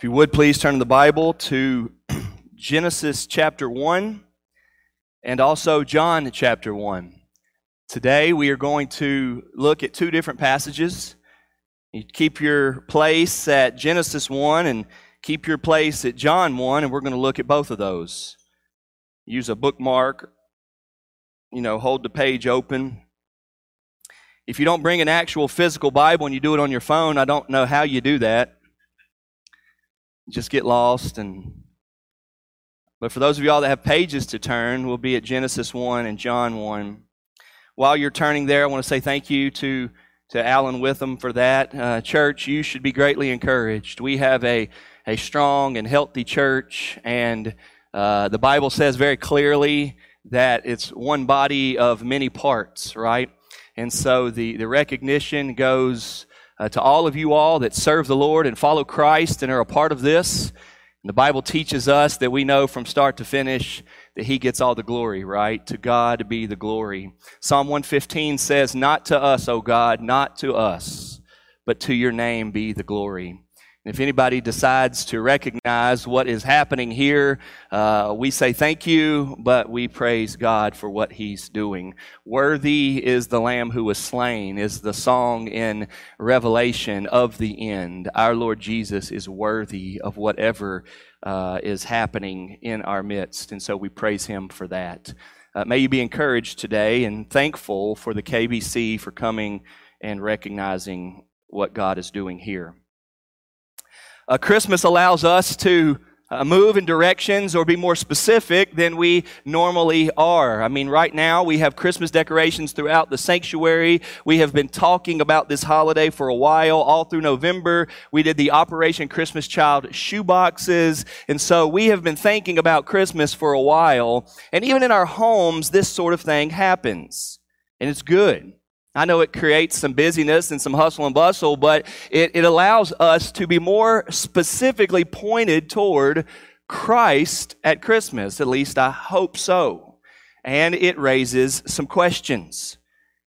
If you would please turn the Bible to Genesis chapter 1 and also John chapter 1. Today we are going to look at two different passages. You keep your place at Genesis 1 and keep your place at John 1, and we're going to look at both of those. Use a bookmark, you know, hold the page open. If you don't bring an actual physical Bible and you do it on your phone, I don't know how you do that just get lost and but for those of y'all that have pages to turn we'll be at genesis 1 and john 1 while you're turning there i want to say thank you to to alan witham for that. Uh, church you should be greatly encouraged. We have a a strong and healthy church and uh, the bible says very clearly that it's one body of many parts right? And so the the recognition goes uh, to all of you all that serve the Lord and follow Christ and are a part of this. And the Bible teaches us that we know from start to finish that He gets all the glory, right? To God be the glory. Psalm 115 says, Not to us, O God, not to us, but to your name be the glory. If anybody decides to recognize what is happening here, uh, we say thank you, but we praise God for what He's doing. Worthy is the Lamb who was slain, is the song in Revelation of the end. Our Lord Jesus is worthy of whatever uh, is happening in our midst, and so we praise Him for that. Uh, may you be encouraged today and thankful for the KBC for coming and recognizing what God is doing here. Uh, Christmas allows us to uh, move in directions or be more specific than we normally are. I mean, right now we have Christmas decorations throughout the sanctuary. We have been talking about this holiday for a while, all through November. We did the Operation Christmas Child shoe boxes. And so we have been thinking about Christmas for a while. And even in our homes, this sort of thing happens. And it's good. I know it creates some busyness and some hustle and bustle, but it, it allows us to be more specifically pointed toward Christ at Christmas. At least I hope so. And it raises some questions.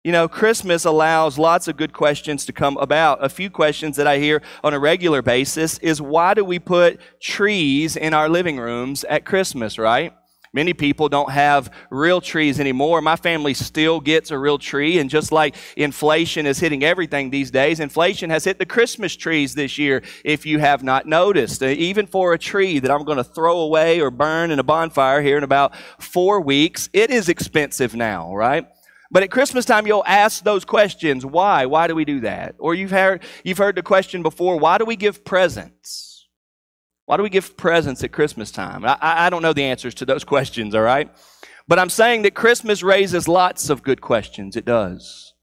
You know, Christmas allows lots of good questions to come about. A few questions that I hear on a regular basis is why do we put trees in our living rooms at Christmas, right? Many people don't have real trees anymore. My family still gets a real tree, and just like inflation is hitting everything these days, inflation has hit the Christmas trees this year, if you have not noticed. Uh, even for a tree that I'm going to throw away or burn in a bonfire here in about four weeks, it is expensive now, right? But at Christmas time, you'll ask those questions. Why? Why do we do that? Or you've heard, you've heard the question before, why do we give presents? Why do we give presents at Christmas time? I, I don't know the answers to those questions, all right? But I'm saying that Christmas raises lots of good questions. It does.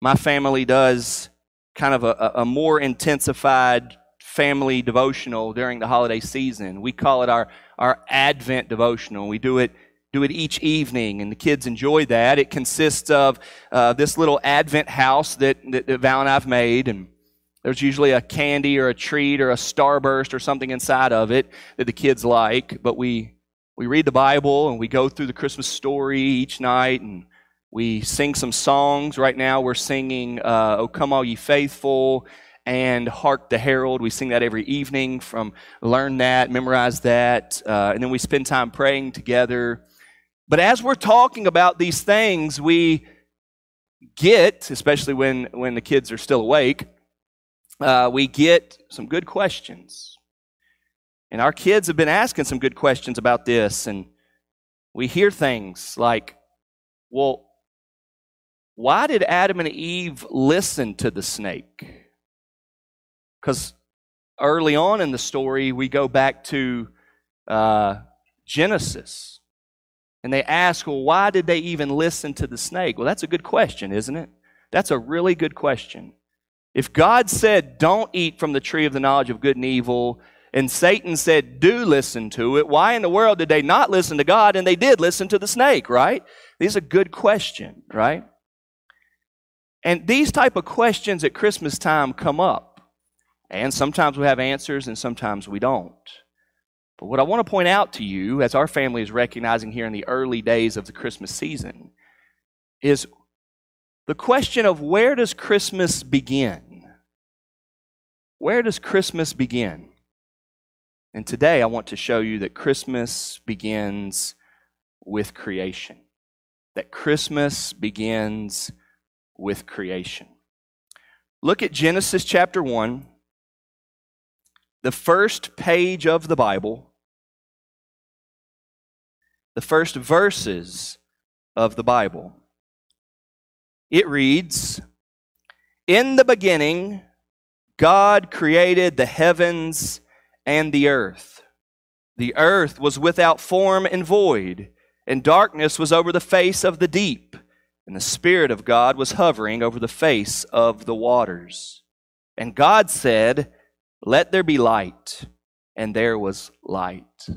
My family does kind of a, a more intensified family devotional during the holiday season. We call it our, our Advent devotional. We do it do it each evening, and the kids enjoy that. It consists of uh, this little Advent house that, that, that Val and I've made, and there's usually a candy or a treat or a starburst or something inside of it that the kids like, but we, we read the Bible and we go through the Christmas story each night and we sing some songs. Right now we're singing uh, Oh Come All Ye Faithful and Hark the Herald. We sing that every evening from learn that, memorize that, uh, and then we spend time praying together. But as we're talking about these things, we get, especially when, when the kids are still awake, uh, we get some good questions. And our kids have been asking some good questions about this. And we hear things like, well, why did Adam and Eve listen to the snake? Because early on in the story, we go back to uh, Genesis. And they ask, well, why did they even listen to the snake? Well, that's a good question, isn't it? That's a really good question. If God said, don't eat from the tree of the knowledge of good and evil, and Satan said, do listen to it, why in the world did they not listen to God and they did listen to the snake, right? These are good questions, right? And these type of questions at Christmas time come up. And sometimes we have answers and sometimes we don't. But what I want to point out to you, as our family is recognizing here in the early days of the Christmas season, is the question of where does Christmas begin? Where does Christmas begin? And today I want to show you that Christmas begins with creation. That Christmas begins with creation. Look at Genesis chapter 1, the first page of the Bible, the first verses of the Bible. It reads In the beginning, God created the heavens and the earth. The earth was without form and void, and darkness was over the face of the deep, and the Spirit of God was hovering over the face of the waters. And God said, Let there be light, and there was light.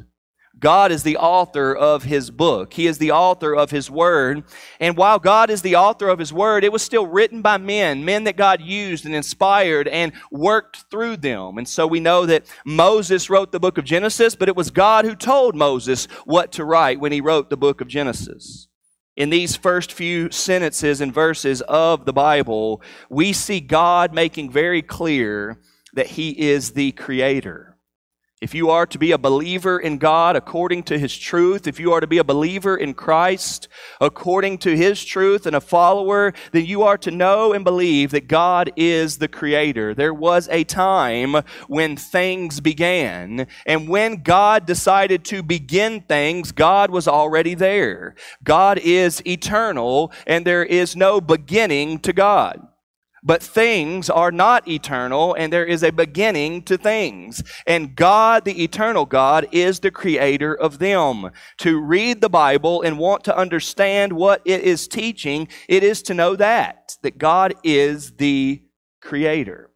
God is the author of his book. He is the author of his word. And while God is the author of his word, it was still written by men, men that God used and inspired and worked through them. And so we know that Moses wrote the book of Genesis, but it was God who told Moses what to write when he wrote the book of Genesis. In these first few sentences and verses of the Bible, we see God making very clear that he is the creator. If you are to be a believer in God according to His truth, if you are to be a believer in Christ according to His truth and a follower, then you are to know and believe that God is the Creator. There was a time when things began, and when God decided to begin things, God was already there. God is eternal, and there is no beginning to God. But things are not eternal, and there is a beginning to things. And God, the eternal God, is the creator of them. To read the Bible and want to understand what it is teaching, it is to know that, that God is the creator.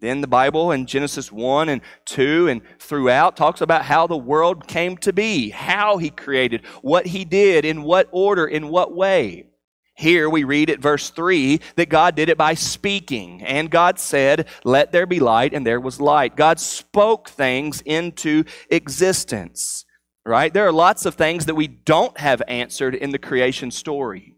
Then the Bible in Genesis 1 and 2 and throughout talks about how the world came to be, how he created, what he did, in what order, in what way. Here we read at verse 3 that God did it by speaking. And God said, Let there be light, and there was light. God spoke things into existence, right? There are lots of things that we don't have answered in the creation story.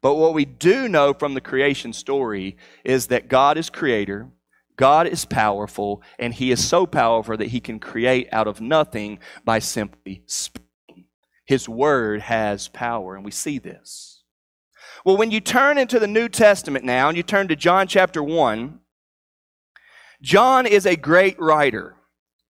But what we do know from the creation story is that God is creator, God is powerful, and He is so powerful that He can create out of nothing by simply speaking. His word has power, and we see this. Well, when you turn into the New Testament now and you turn to John chapter 1, John is a great writer.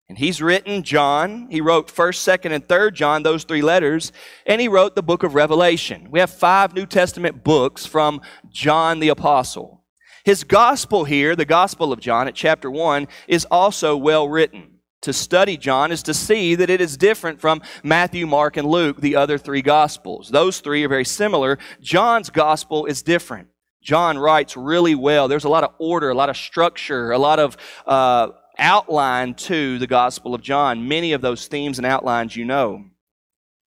And he's written John. He wrote 1st, 2nd, and 3rd John, those three letters. And he wrote the book of Revelation. We have five New Testament books from John the Apostle. His gospel here, the Gospel of John at chapter 1, is also well written to study John is to see that it is different from Matthew, Mark, and Luke, the other three Gospels. Those three are very similar. John's Gospel is different. John writes really well. There's a lot of order, a lot of structure, a lot of uh, outline to the Gospel of John. Many of those themes and outlines you know.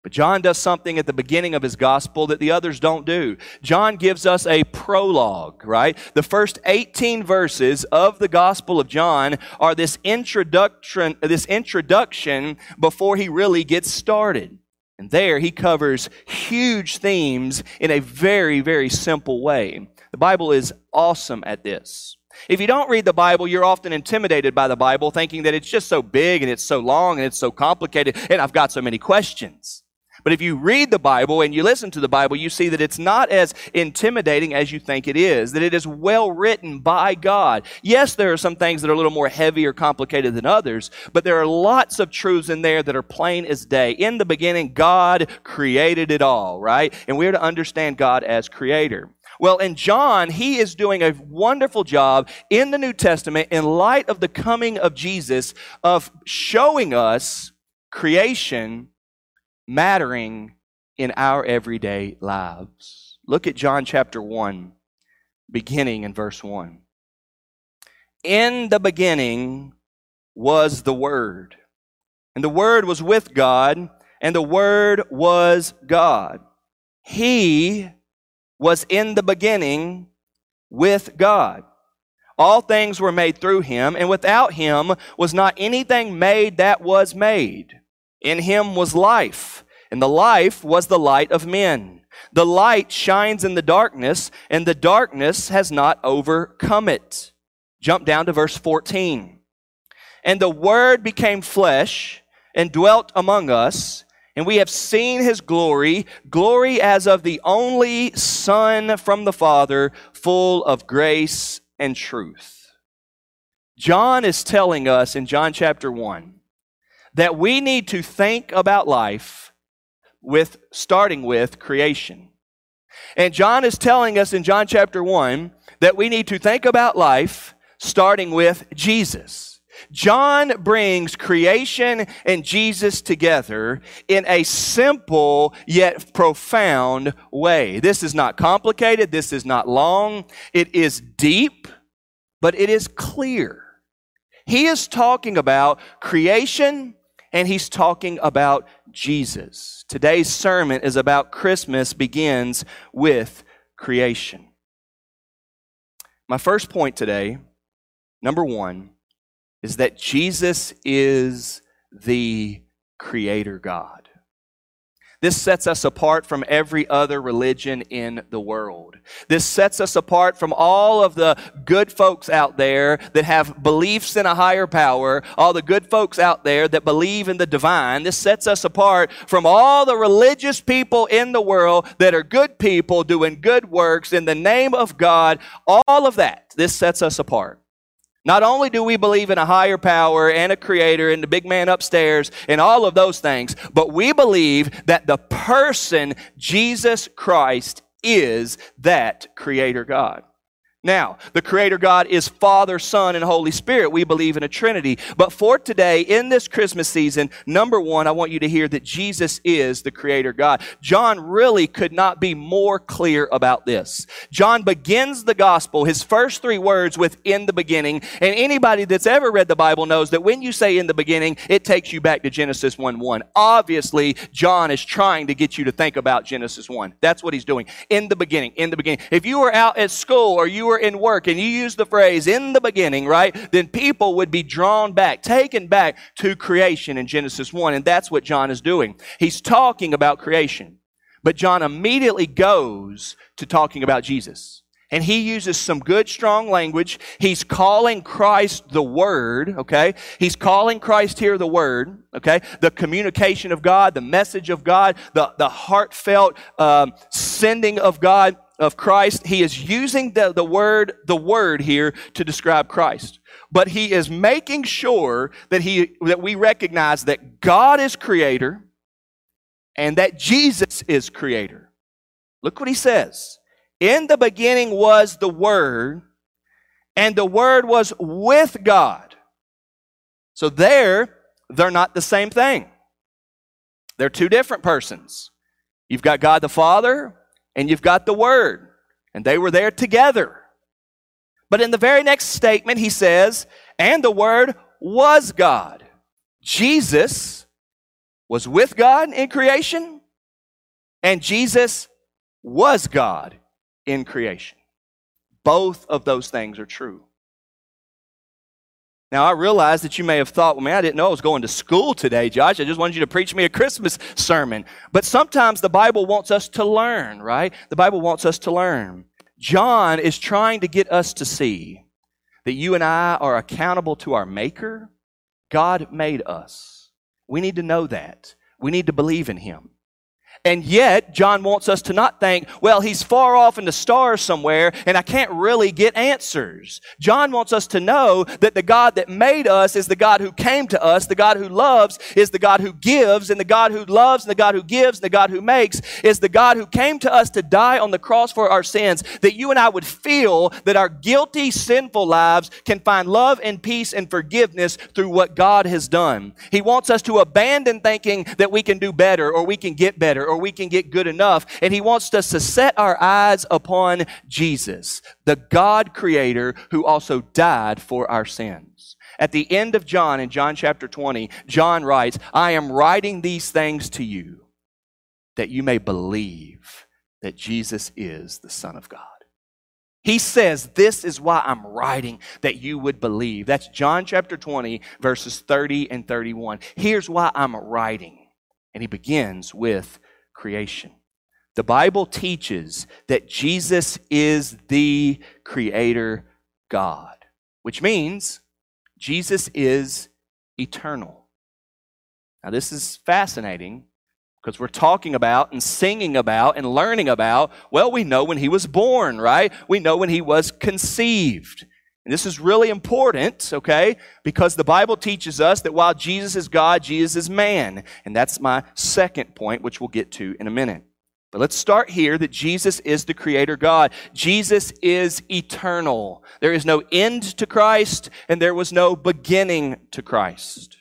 But John does something at the beginning of his gospel that the others don't do. John gives us a prologue, right? The first 18 verses of the gospel of John are this introduction, this introduction before he really gets started. And there he covers huge themes in a very, very simple way. The Bible is awesome at this. If you don't read the Bible, you're often intimidated by the Bible, thinking that it's just so big and it's so long and it's so complicated and I've got so many questions. But if you read the Bible and you listen to the Bible, you see that it's not as intimidating as you think it is, that it is well written by God. Yes, there are some things that are a little more heavy or complicated than others, but there are lots of truths in there that are plain as day. In the beginning, God created it all, right? And we're to understand God as creator. Well, in John, he is doing a wonderful job in the New Testament in light of the coming of Jesus of showing us creation mattering in our everyday lives. Look at John chapter 1, beginning in verse 1. In the beginning was the Word, and the Word was with God, and the Word was God. He was in the beginning with God. All things were made through him, and without him was not anything made that was made. In him was life, and the life was the light of men. The light shines in the darkness, and the darkness has not overcome it. Jump down to verse 14. And the Word became flesh and dwelt among us, and we have seen his glory, glory as of the only Son from the Father, full of grace and truth. John is telling us in John chapter 1 that we need to think about life with starting with creation. And John is telling us in John chapter 1 that we need to think about life starting with Jesus. John brings creation and Jesus together in a simple yet profound way. This is not complicated. This is not long. It is deep, but it is clear. He is talking about creation and he's talking about Jesus. Today's sermon is about Christmas begins with creation. My first point today, number one, is that Jesus is the Creator God. This sets us apart from every other religion in the world. This sets us apart from all of the good folks out there that have beliefs in a higher power, all the good folks out there that believe in the divine. This sets us apart from all the religious people in the world that are good people doing good works in the name of God. All of that. This sets us apart. Not only do we believe in a higher power and a creator and the big man upstairs and all of those things, but we believe that the person, Jesus Christ, is that creator God. Now, the Creator God is Father, Son, and Holy Spirit. We believe in a Trinity. But for today, in this Christmas season, number one, I want you to hear that Jesus is the Creator God. John really could not be more clear about this. John begins the gospel, his first three words with in the beginning. And anybody that's ever read the Bible knows that when you say in the beginning, it takes you back to Genesis 1 1. Obviously, John is trying to get you to think about Genesis 1. That's what he's doing. In the beginning, in the beginning. If you were out at school or you were were in work and you use the phrase in the beginning, right, then people would be drawn back, taken back to creation in Genesis 1. And that's what John is doing. He's talking about creation. But John immediately goes to talking about Jesus. And he uses some good, strong language. He's calling Christ the Word, okay? He's calling Christ here the Word, okay? The communication of God, the message of God, the, the heartfelt um, sending of God of Christ, he is using the, the word, the word here to describe Christ. But he is making sure that he, that we recognize that God is creator and that Jesus is creator. Look what he says. In the beginning was the word and the word was with God. So there, they're not the same thing. They're two different persons. You've got God the Father and you've got the Word, and they were there together. But in the very next statement, he says, and the Word was God. Jesus was with God in creation, and Jesus was God in creation. Both of those things are true. Now, I realize that you may have thought, well, man, I didn't know I was going to school today, Josh. I just wanted you to preach me a Christmas sermon. But sometimes the Bible wants us to learn, right? The Bible wants us to learn. John is trying to get us to see that you and I are accountable to our Maker. God made us. We need to know that. We need to believe in Him. And yet, John wants us to not think, well, he's far off in the stars somewhere and I can't really get answers. John wants us to know that the God that made us is the God who came to us. The God who loves is the God who gives and the God who loves and the God who gives and the God who makes is the God who came to us to die on the cross for our sins. That you and I would feel that our guilty, sinful lives can find love and peace and forgiveness through what God has done. He wants us to abandon thinking that we can do better or we can get better or we can get good enough. And He wants us to set our eyes upon Jesus, the God creator who also died for our sins. At the end of John, in John chapter 20, John writes, I am writing these things to you that you may believe that Jesus is the Son of God. He says, This is why I'm writing that you would believe. That's John chapter 20, verses 30 and 31. Here's why I'm writing. And he begins with creation. The Bible teaches that Jesus is the creator God, which means Jesus is eternal. Now, this is fascinating because we're talking about and singing about and learning about, well, we know when he was born, right? We know when he was conceived. And this is really important, okay? Because the Bible teaches us that while Jesus is God, Jesus is man. And that's my second point, which we'll get to in a minute. But let's start here that Jesus is the Creator God. Jesus is eternal. There is no end to Christ, and there was no beginning to Christ.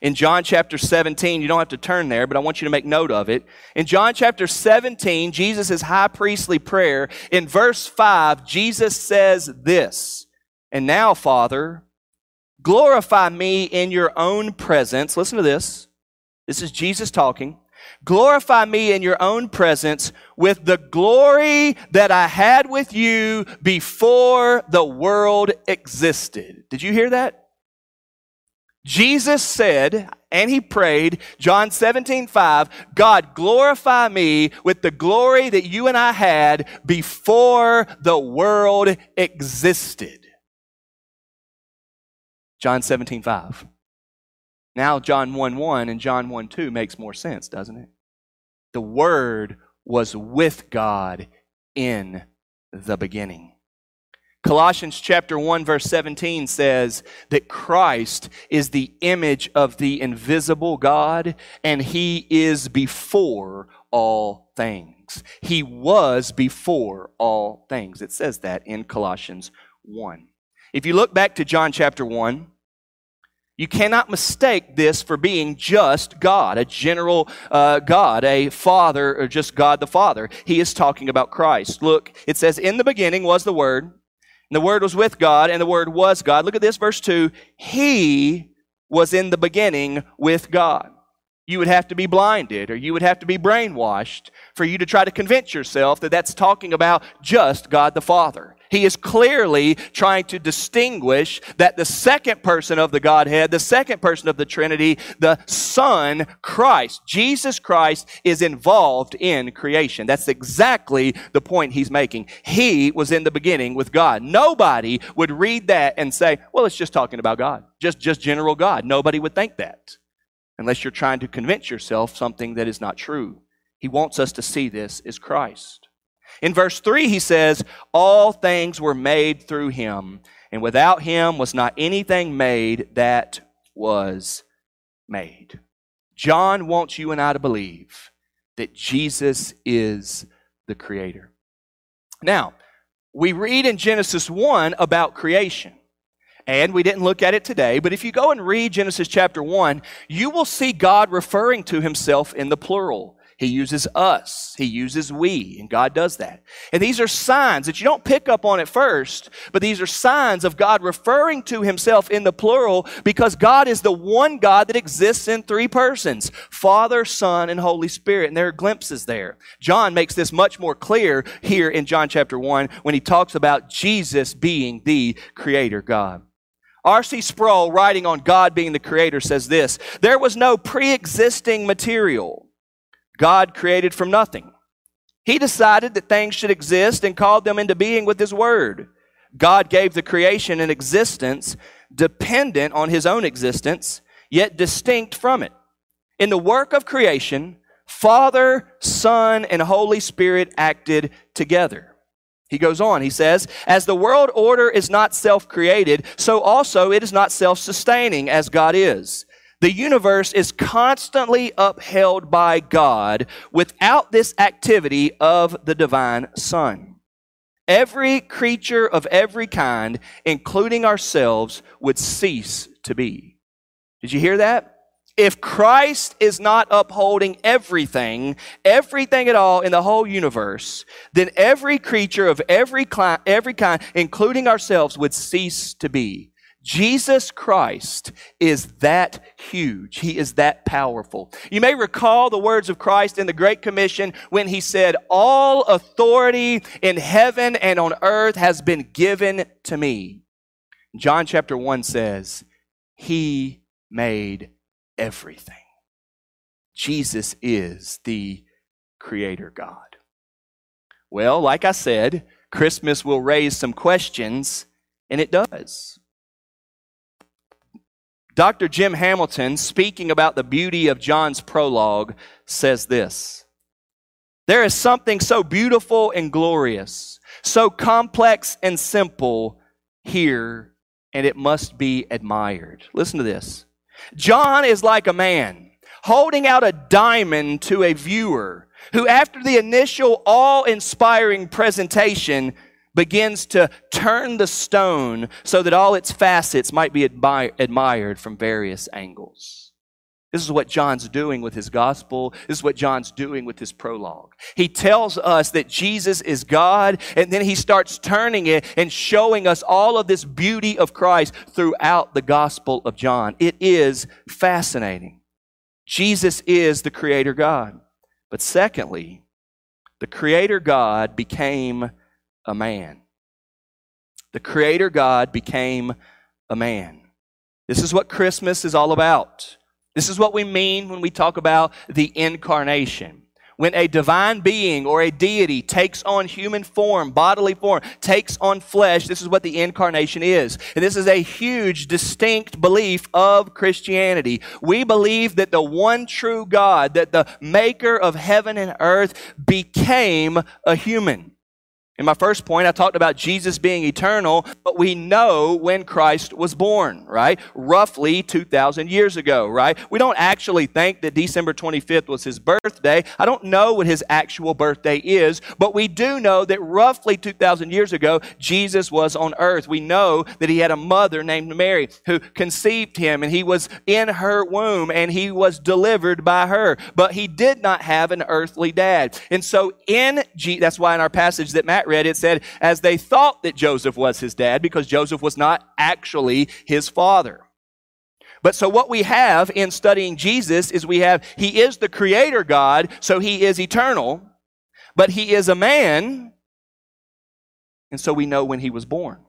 In John chapter 17, you don't have to turn there, but I want you to make note of it. In John chapter 17, Jesus' high priestly prayer, in verse 5, Jesus says this And now, Father, glorify me in your own presence. Listen to this. This is Jesus talking. Glorify me in your own presence with the glory that I had with you before the world existed. Did you hear that? Jesus said, and he prayed, John 17, 5, God, glorify me with the glory that you and I had before the world existed. John 17, 5. Now, John 1 1 and John 1 2 makes more sense, doesn't it? The Word was with God in the beginning. Colossians chapter 1 verse 17 says that Christ is the image of the invisible God and he is before all things. He was before all things. It says that in Colossians 1. If you look back to John chapter 1, you cannot mistake this for being just God, a general uh, God, a Father, or just God the Father. He is talking about Christ. Look, it says, In the beginning was the Word, and the Word was with God, and the Word was God. Look at this, verse 2. He was in the beginning with God. You would have to be blinded or you would have to be brainwashed for you to try to convince yourself that that's talking about just God the Father. He is clearly trying to distinguish that the second person of the Godhead, the second person of the Trinity, the Son, Christ, Jesus Christ, is involved in creation. That's exactly the point he's making. He was in the beginning with God. Nobody would read that and say, well, it's just talking about God, just, just general God. Nobody would think that unless you're trying to convince yourself something that is not true. He wants us to see this as Christ. In verse 3, he says, All things were made through him, and without him was not anything made that was made. John wants you and I to believe that Jesus is the Creator. Now, we read in Genesis 1 about creation. And we didn't look at it today, but if you go and read Genesis chapter 1, you will see God referring to himself in the plural. He uses us. He uses we, and God does that. And these are signs that you don't pick up on at first, but these are signs of God referring to himself in the plural because God is the one God that exists in three persons Father, Son, and Holy Spirit. And there are glimpses there. John makes this much more clear here in John chapter 1 when he talks about Jesus being the Creator God. R.C. Sproul, writing on God being the Creator, says this There was no pre existing material God created from nothing. He decided that things should exist and called them into being with His Word. God gave the creation an existence dependent on His own existence, yet distinct from it. In the work of creation, Father, Son, and Holy Spirit acted together. He goes on, he says, As the world order is not self created, so also it is not self sustaining as God is. The universe is constantly upheld by God without this activity of the divine Son. Every creature of every kind, including ourselves, would cease to be. Did you hear that? If Christ is not upholding everything, everything at all in the whole universe, then every creature of every, every kind, including ourselves, would cease to be. Jesus Christ is that huge. He is that powerful. You may recall the words of Christ in the Great Commission when he said, All authority in heaven and on earth has been given to me. John chapter 1 says, He made everything. Jesus is the Creator God. Well, like I said, Christmas will raise some questions, and it does. Dr. Jim Hamilton, speaking about the beauty of John's prologue, says this There is something so beautiful and glorious, so complex and simple here, and it must be admired. Listen to this John is like a man holding out a diamond to a viewer who, after the initial awe inspiring presentation, begins to turn the stone so that all its facets might be admi- admired from various angles. This is what John's doing with his gospel. This is what John's doing with his prologue. He tells us that Jesus is God, and then he starts turning it and showing us all of this beauty of Christ throughout the gospel of John. It is fascinating. Jesus is the Creator God. But secondly, the Creator God became a man. The Creator God became a man. This is what Christmas is all about. This is what we mean when we talk about the incarnation. When a divine being or a deity takes on human form, bodily form, takes on flesh, this is what the incarnation is. And this is a huge, distinct belief of Christianity. We believe that the one true God, that the maker of heaven and earth, became a human. In my first point, I talked about Jesus being eternal, but we know when Christ was born, right? Roughly 2,000 years ago, right? We don't actually think that December 25th was his birthday. I don't know what his actual birthday is, but we do know that roughly 2,000 years ago, Jesus was on earth. We know that he had a mother named Mary who conceived him, and he was in her womb, and he was delivered by her. But he did not have an earthly dad. And so in G, that's why in our passage that Matt read, it said, as they thought that Joseph was his dad, because Joseph was not actually his father. But so what we have in studying Jesus is we have, he is the creator God, so he is eternal, but he is a man, and so we know when he was born.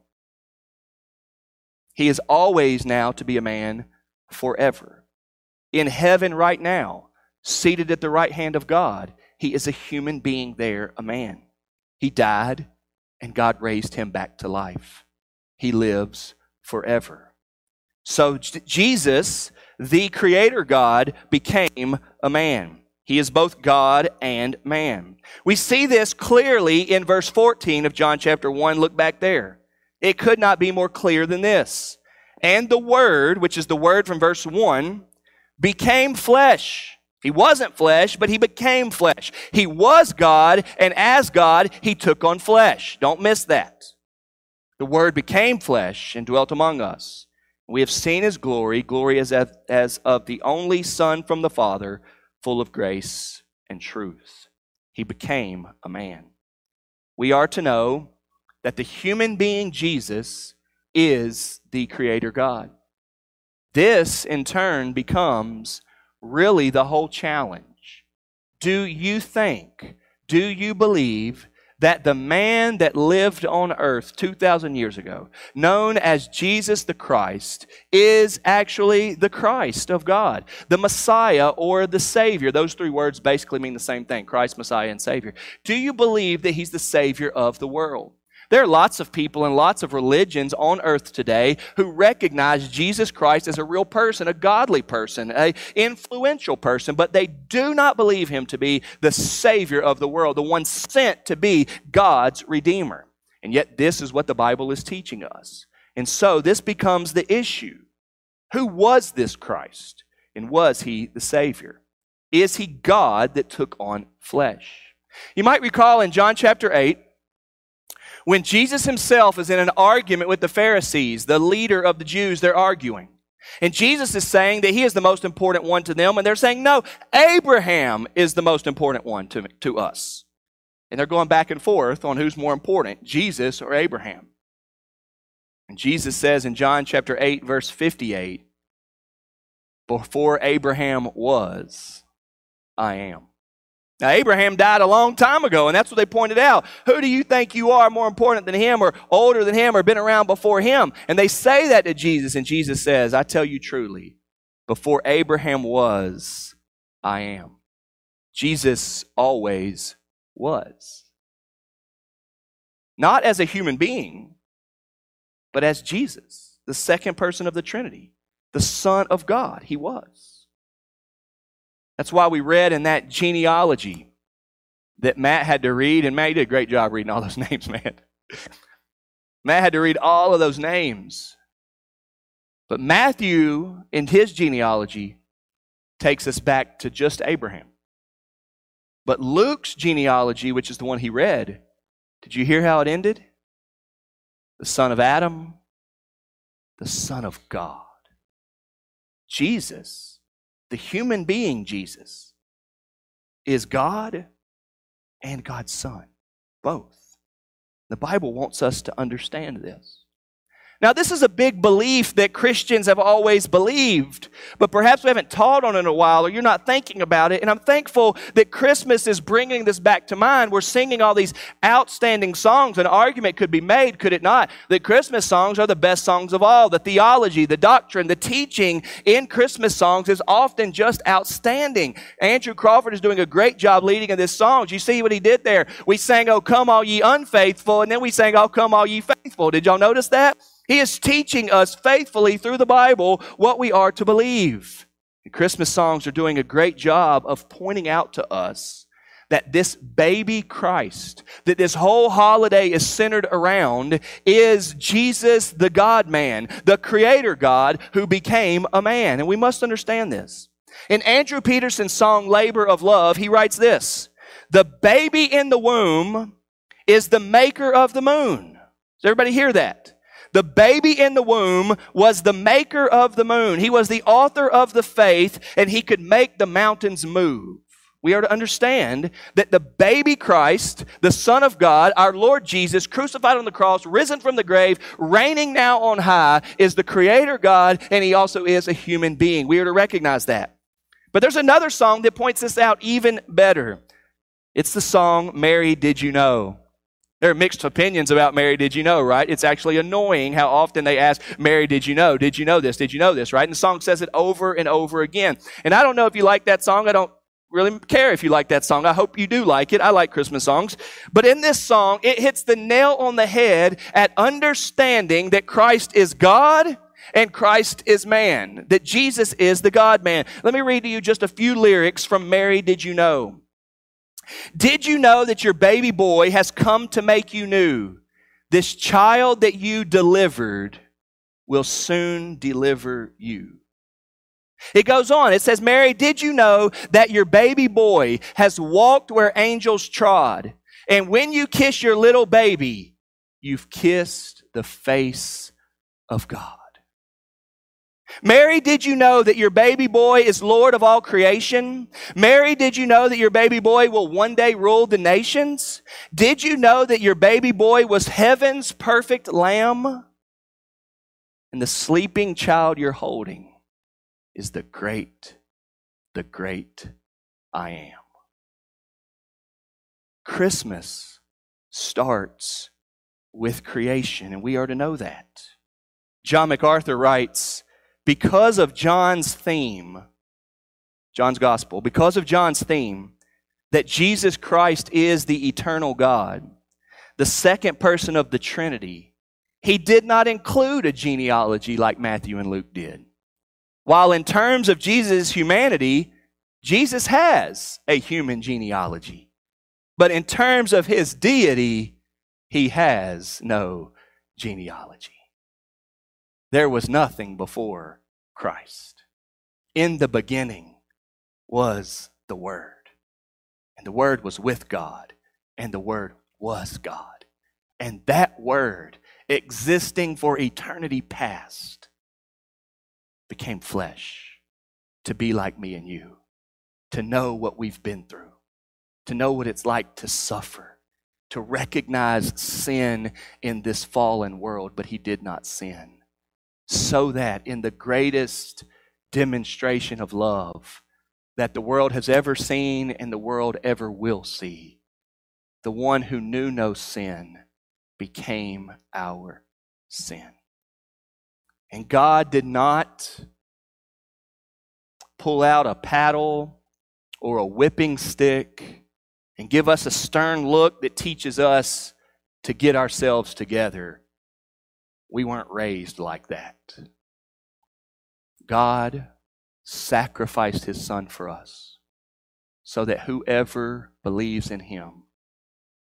He is always now to be a man forever. In heaven right now, seated at the right hand of God, he is a human being there, a man. He died, and God raised him back to life. He lives forever. So Jesus, the Creator God, became a man. He is both God and man. We see this clearly in verse 14 of John chapter 1. Look back there. It could not be more clear than this. And the Word, which is the word from verse 1, became flesh he wasn't flesh, but he became flesh. He was God, and as God, he took on flesh. Don't miss that. The Word became flesh and dwelt among us. We have seen his glory, glory as, as of the only Son from the Father, full of grace and truth. He became a man. We are to know that the human being Jesus is the Creator God. This, in turn, becomes really the whole challenge. Do you think, do you believe that the man that lived on earth 2,000 years ago, known as Jesus the Christ, is actually the Christ of God, the Messiah or the Savior? Those three words basically mean the same thing Christ, Messiah, and Savior. Do you believe that He's the Savior of the world? There are lots of people and lots of religions on earth today who recognize Jesus Christ as a real person, a godly person, a influential person, but they do not believe him to be the savior of the world, the one sent to be God's redeemer. And yet this is what the Bible is teaching us. And so this becomes the issue. Who was this Christ? And was he the savior? Is he God that took on flesh? You might recall in John chapter 8, when Jesus himself is in an argument with the Pharisees, the leader of the Jews, they're arguing. And Jesus is saying that he is the most important one to them, and they're saying, no, Abraham is the most important one to, to us. And they're going back and forth on who's more important, Jesus or Abraham. And Jesus says in John chapter 8, verse 58, Before Abraham was, I am. Now, Abraham died a long time ago, and that's what they pointed out. Who do you think you are more important than him, or older than him, or been around before him? And they say that to Jesus, and Jesus says, I tell you truly, before Abraham was, I am. Jesus always was. Not as a human being, but as Jesus, the second person of the Trinity. the Son of God. He was. That's why we read in that genealogy that Matt had to read, and Matt, did a great job reading all those names, man. Matt had to read all of those names. But Matthew, in his genealogy, takes us back to just Abraham. But Luke's genealogy, which is the one he read, did you hear how it ended? The son of Adam, the son of God. Jesus, the human being Jesus, is God and God's Son, both. The Bible wants us to understand this. Now, this is a big belief that Christians have always believed, but perhaps we haven't taught on it in a while or you're not thinking about it. And I'm thankful that Christmas is bringing this back to mind. We're singing all these outstanding songs. An argument could be made, could it not, that Christmas songs are the best songs of all. The theology, the doctrine, the teaching in Christmas songs is often just outstanding. Andrew Crawford is doing a great job leading in this song. You see what he did there? We sang, Oh, come all ye unfaithful, and then we sang, Oh, come all ye faithful. Did y'all notice that? He is teaching us faithfully through the Bible what we are to believe. And Christmas songs are doing a great job of pointing out to us that this baby Christ, that this whole holiday is centered around, is Jesus, the God man, the creator God who became a man. And we must understand this. In Andrew Peterson's song, Labor of Love, he writes this The baby in the womb is the maker of the moon. Does everybody hear that? The baby in the womb was the maker of the moon. He was the author of the faith, and he could make the mountains move. We are to understand that the baby Christ, the Son of God, our Lord Jesus, crucified on the cross, risen from the grave, reigning now on high, is the Creator God, and He also is a human being. We are to recognize that. But there's another song that points this out even better. It's the song, Mary, Did You Know? There are mixed opinions about Mary, did you know, right? It's actually annoying how often they ask, Mary, did you know? Did you know this? Did you know this, right? And the song says it over and over again. And I don't know if you like that song. I don't really care if you like that song. I hope you do like it. I like Christmas songs. But in this song, it hits the nail on the head at understanding that Christ is God and Christ is man, that Jesus is the God man. Let me read to you just a few lyrics from Mary, Did You Know? Did you know that your baby boy has come to make you new? This child that you delivered will soon deliver you. It goes on. It says, Mary, did you know that your baby boy has walked where angels trod? And when you kiss your little baby, you've kissed the face of God. Mary, did you know that your baby boy is Lord of all creation? Mary, did you know that your baby boy will one day rule the nations? Did you know that your baby boy was heaven's perfect lamb? And the sleeping child you're holding is the great, the great I am. Christmas starts with creation, and we are to know that. John MacArthur writes, because of John's theme, John's gospel, because of John's theme that Jesus Christ is the eternal God, the second person of the Trinity, he did not include a genealogy like Matthew and Luke did. While in terms of Jesus' humanity, Jesus has a human genealogy. But in terms of his deity, he has no genealogy. There was nothing before Christ. In the beginning was the Word, and the Word was with God, and the Word was God. And that Word, existing for eternity past, became flesh to be like me and you, to know what we've been through, to know what it's like to suffer, to recognize sin in this fallen world, but he did not sin so that in the greatest demonstration of love that the world has ever seen and the world ever will see, the one who knew no sin became our sin. And God did not pull out a paddle or a whipping stick and give us a stern look that teaches us to get ourselves together we weren't raised like that. God sacrificed his son for us so that whoever believes in him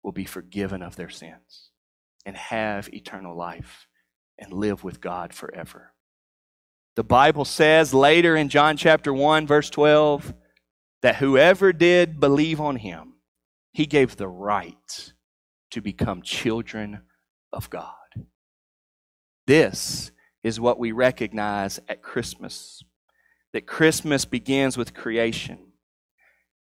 will be forgiven of their sins and have eternal life and live with God forever. The Bible says later in John chapter 1, verse 12, that whoever did believe on him, he gave the right to become children of God. This is what we recognize at Christmas that Christmas begins with creation.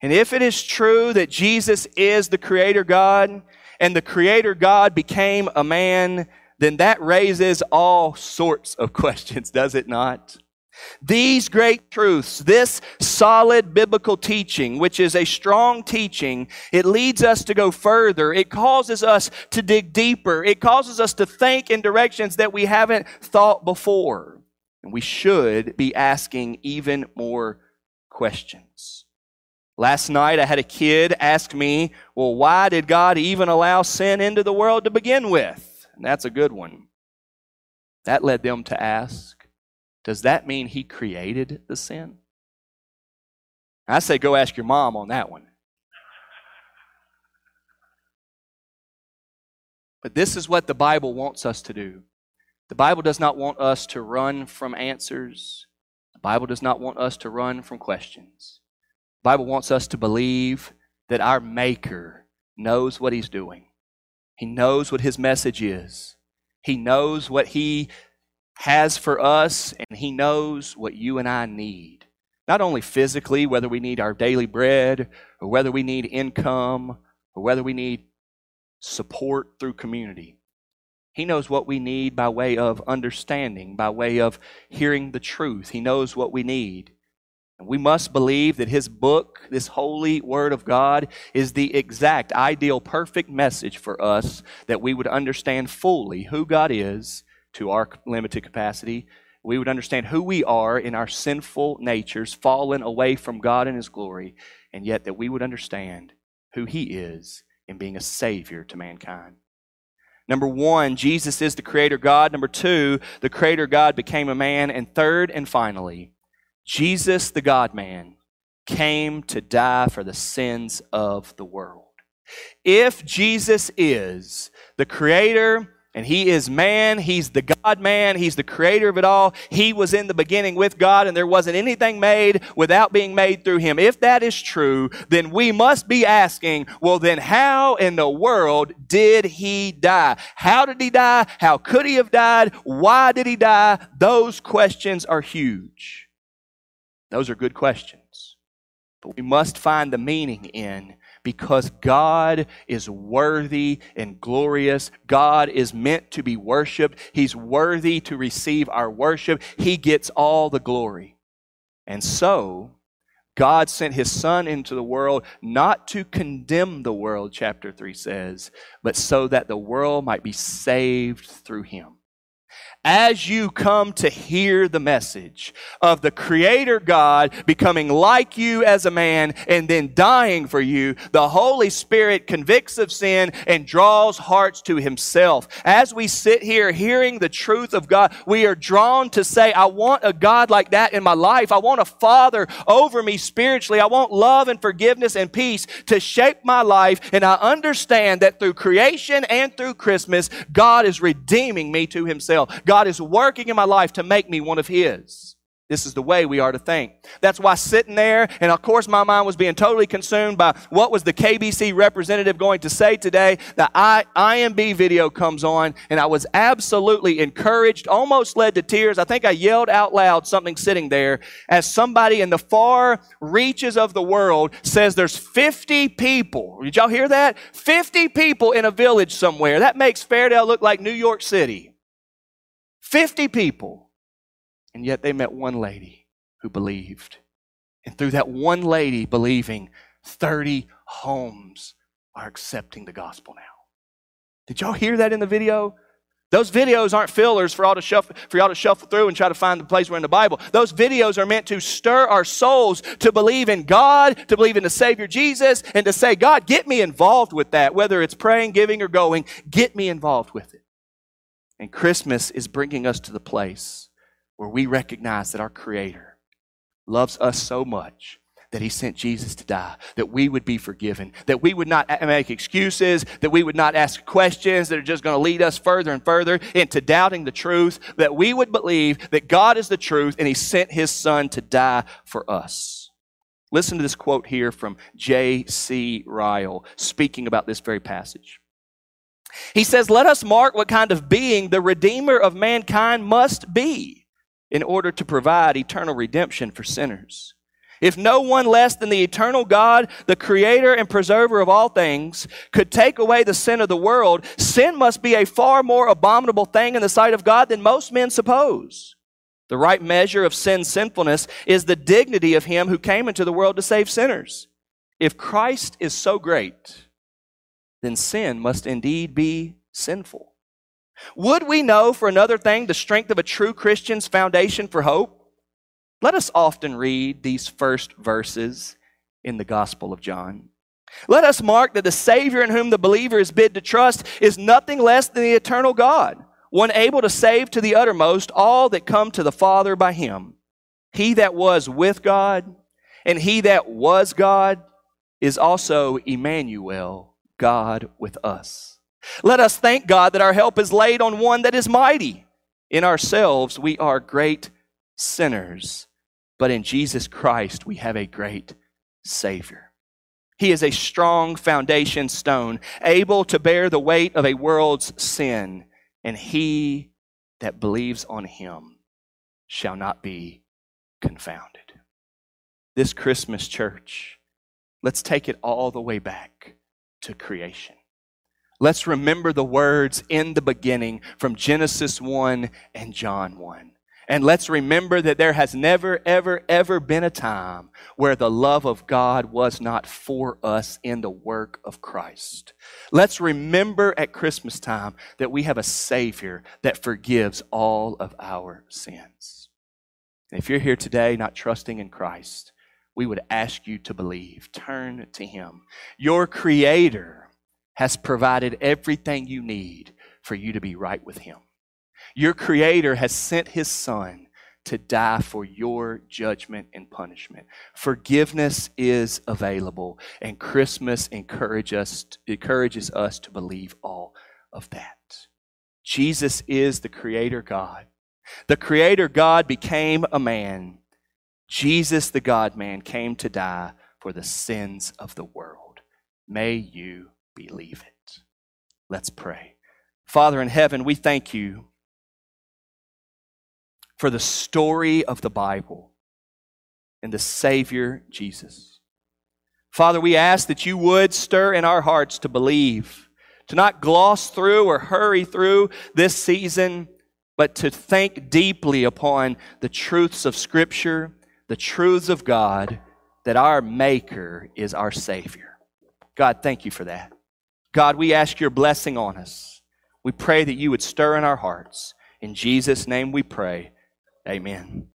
And if it is true that Jesus is the Creator God and the Creator God became a man, then that raises all sorts of questions, does it not? These great truths, this solid biblical teaching, which is a strong teaching, it leads us to go further. It causes us to dig deeper. It causes us to think in directions that we haven't thought before. And we should be asking even more questions. Last night I had a kid ask me, well, why did God even allow sin into the world to begin with? And that's a good one. That led them to ask, does that mean he created the sin? I say go ask your mom on that one. But this is what the Bible wants us to do. The Bible does not want us to run from answers. The Bible does not want us to run from questions. The Bible wants us to believe that our Maker knows what He's doing. He knows what His message is. He knows what He has for us, and He knows what you and I need. Not only physically, whether we need our daily bread, or whether we need income, or whether we need support through community. He knows what we need by way of understanding, by way of hearing the truth. He knows what we need. And we must believe that His book, this holy Word of God, is the exact, ideal, perfect message for us that we would understand fully who God is to our limited capacity. We would understand who we are in our sinful natures, fallen away from God and His glory, and yet that we would understand who He is in being a Savior to mankind. Number one, Jesus is the Creator God. Number two, the Creator God became a man. And third and finally, Jesus, the God man, came to die for the sins of the world. If Jesus is the Creator, and he is man. He's the God man. He's the creator of it all. He was in the beginning with God, and there wasn't anything made without being made through him. If that is true, then we must be asking, well, then how in the world did he die? How did he die? How could he have died? Why did he die? Those questions are huge. Those are good questions. But we must find the meaning in because God is worthy and glorious. God is meant to be worshiped. He's worthy to receive our worship. He gets all the glory. And so, God sent his Son into the world not to condemn the world, chapter 3 says, but so that the world might be saved through him as you come to hear the message of the Creator God becoming like you as a man and then dying for you, the Holy Spirit convicts of sin and draws hearts to Himself. As we sit here hearing the truth of God, we are drawn to say, I want a God like that in my life. I want a Father over me spiritually. I want love and forgiveness and peace to shape my life. And I understand that through creation and through Christmas, God is redeeming me to Himself. God God is working in my life to make me one of His. This is the way we are to think. That's why sitting there, and of course my mind was being totally consumed by what was the KBC representative going to say today. The I, IMB video comes on, and I was absolutely encouraged, almost led to tears. I think I yelled out loud something sitting there as somebody in the far reaches of the world says there's 50 people. Did y'all hear that? 50 people in a village somewhere. That makes Fairdale look like New York City. 50 people. And yet they met one lady who believed. And through that one lady believing, 30 homes are accepting the gospel now. Did y'all hear that in the video? Those videos aren't fillers for, y'all, to shuffle, for y'all to shuffle through and try to find the place we're in the Bible. Those videos are meant to stir our souls to believe in God, to believe in the Savior Jesus, and to say, God, get me involved with that. Whether it's praying, giving, or going, get me involved with it. And Christmas is bringing us to the place where we recognize that our Creator loves us so much that he sent Jesus to die, that we would be forgiven, that we would not make excuses, that we would not ask questions that are just going to lead us further and further into doubting the truth, that we would believe that God is the truth and he sent his son to die for us. Listen to this quote here from J.C. Ryle speaking about this very passage. He says, Let us mark what kind of being the Redeemer of mankind must be in order to provide eternal redemption for sinners. If no one less than the eternal God, the creator and preserver of all things, could take away the sin of the world, sin must be a far more abominable thing in the sight of God than most men suppose. The right measure of sin's sinfulness is the dignity of him who came into the world to save sinners. If Christ is so great, then sin must indeed be sinful. Would we know for another thing the strength of a true Christian's foundation for hope? Let us often read these first verses in the Gospel of John. Let us mark that the Savior in whom the believer is bid to trust is nothing less than the eternal God, one able to save to the uttermost all that come to the Father by him. He that was with God and he that was God is also Emmanuel, God with us. Let us thank God that our help is laid on one that is mighty. In ourselves, we are great sinners but in Jesus Christ, we have a great Savior. He is a strong foundation stone, able to bear the weight of a world's sin, and he that believes on him shall not be confounded. This Christmas, church, let's take it all the way back to creation. Let's remember the words in the beginning from Genesis 1 and John 1. And let's remember that there has never, ever, ever been a time where the love of God was not for us in the work of Christ. Let's remember at Christmas time that we have a Savior that forgives all of our sins. And if you're here today not trusting in Christ, we would ask you to believe. Turn to Him. Your Creator has provided everything you need for you to be right with Him. Your Creator has sent His Son to die for your judgment and punishment. Forgiveness is available, and Christmas encourage us, encourages us to believe all of that. Jesus is the Creator God. The Creator God became a man. Jesus, the God man, came to die for the sins of the world. May you believe it. Let's pray. Father in heaven, we thank you for the story of the Bible and the Savior Jesus. Father, we ask that you would stir in our hearts to believe, to not gloss through or hurry through this season, but to think deeply upon the truths of Scripture, the truths of God, that our Maker is our Savior. God, thank you for that. God, we ask your blessing on us. We pray that you would stir in our hearts. In Jesus' name we pray. Amen.